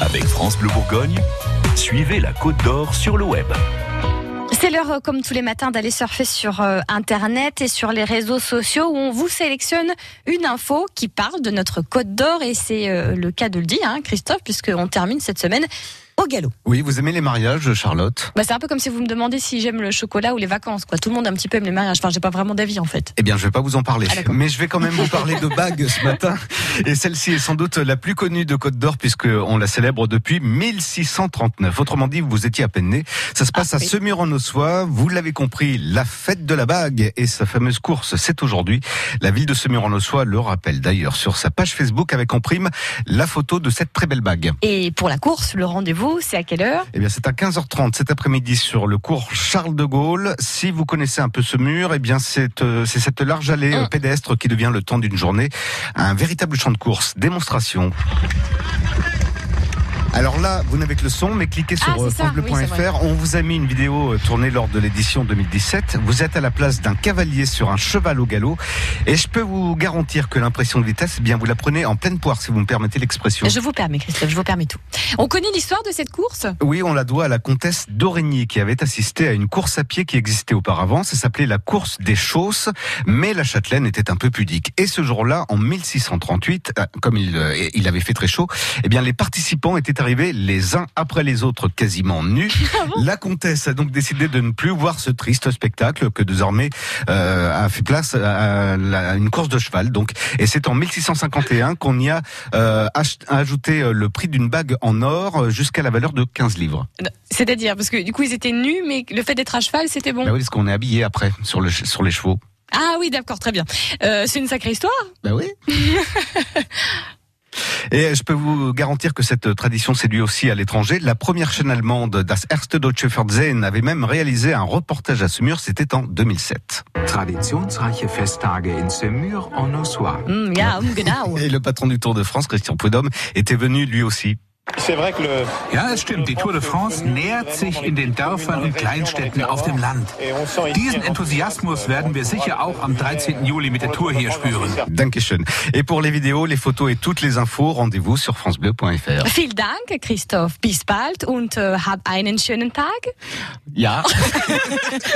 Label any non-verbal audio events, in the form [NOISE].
Avec France Bleu Bourgogne, suivez la Côte d'Or sur le web. C'est l'heure, euh, comme tous les matins, d'aller surfer sur euh, Internet et sur les réseaux sociaux où on vous sélectionne une info qui parle de notre Côte d'Or. Et c'est euh, le cas de le dire, hein, Christophe, puisqu'on termine cette semaine au galop. Oui, vous aimez les mariages, Charlotte? Bah, C'est un peu comme si vous me demandez si j'aime le chocolat ou les vacances. Quoi. Tout le monde un petit peu aime les mariages. Enfin, j'ai pas vraiment d'avis en fait. Eh bien, je vais pas vous en parler. Ah, mais je vais quand même vous parler de bagues ce matin. Et celle-ci est sans doute la plus connue de Côte d'Or puisqu'on la célèbre depuis 1639. Autrement dit, vous étiez à peine né. Ça se passe Ah, à oui. Semur-en-Ossois. Vous l'avez compris, la fête de la bague et sa fameuse course, c'est aujourd'hui. La ville de Semur-en-Ossois le rappelle d'ailleurs sur sa page Facebook avec en prime la photo de cette très belle bague. Et pour la course, le rendez-vous, c'est à quelle heure Eh bien, c'est à 15h30 cet après-midi sur le cours Charles de Gaulle. Si vous connaissez un peu ce mur, eh bien, c'est euh, cette large allée euh, Mm. pédestre qui devient le temps d'une journée un véritable champ de course. Démonstration. Alors là, vous n'avez que le son, mais cliquez sur Ah, oui. On vous a mis une vidéo euh, tournée lors de l'édition 2017. Vous êtes à la place d'un cavalier sur un cheval au galop. Et je peux vous garantir que l'impression de vitesse, eh bien, vous la prenez en pleine poire, si vous me permettez l'expression. Je vous permets, Christophe, je vous permets tout. On connaît l'histoire de cette course? Oui, on la doit à la comtesse d'Aurigny qui avait assisté à une course à pied qui existait auparavant. Ça s'appelait la course des chausses, mais la châtelaine était un peu pudique. Et ce jour-là, en 1638, euh, comme il, euh, il avait fait très chaud, eh bien les participants étaient arrivés les uns après les autres quasiment nus. [LAUGHS] la comtesse a donc décidé de ne plus voir ce triste spectacle que désormais euh, a fait place à, la- à une course de cheval. Donc, et c'est en 1651 qu'on y a euh, ajouté euh, le prix d'une bague en or euh, jusqu'à la valeur de 15 livres. C'est-à-dire, parce que du coup, ils étaient nus, mais le fait d'être à cheval, c'était bon. Bah oui, parce qu'on est habillé après sur, le, sur les chevaux. Ah oui, d'accord, très bien. Euh, c'est une sacrée histoire. Bah oui. [LAUGHS] Et je peux vous garantir que cette tradition séduit aussi à l'étranger. La première chaîne allemande, Das Erste Deutsche Fernsehen, avait même réalisé un reportage à ce mur, c'était en 2007. Traditionsreiche Festtage in Semur en Ossois. Hm, ja, um, genau. Et le patron du Tour de France, Christian Prudhomme, était venu lui aussi. Ja, es stimmt. Die Tour de France nähert sich in den Dörfern und Kleinstädten auf dem Land. Diesen Enthusiasmus werden wir sicher auch am 13. Juli mit der Tour hier spüren. Dankeschön. Et pour les vidéos, les photos et toutes les infos, rendez-vous sur francebleu.fr. Vielen Dank, Christoph. Bis bald und äh, hab einen schönen Tag. Ja. [LAUGHS]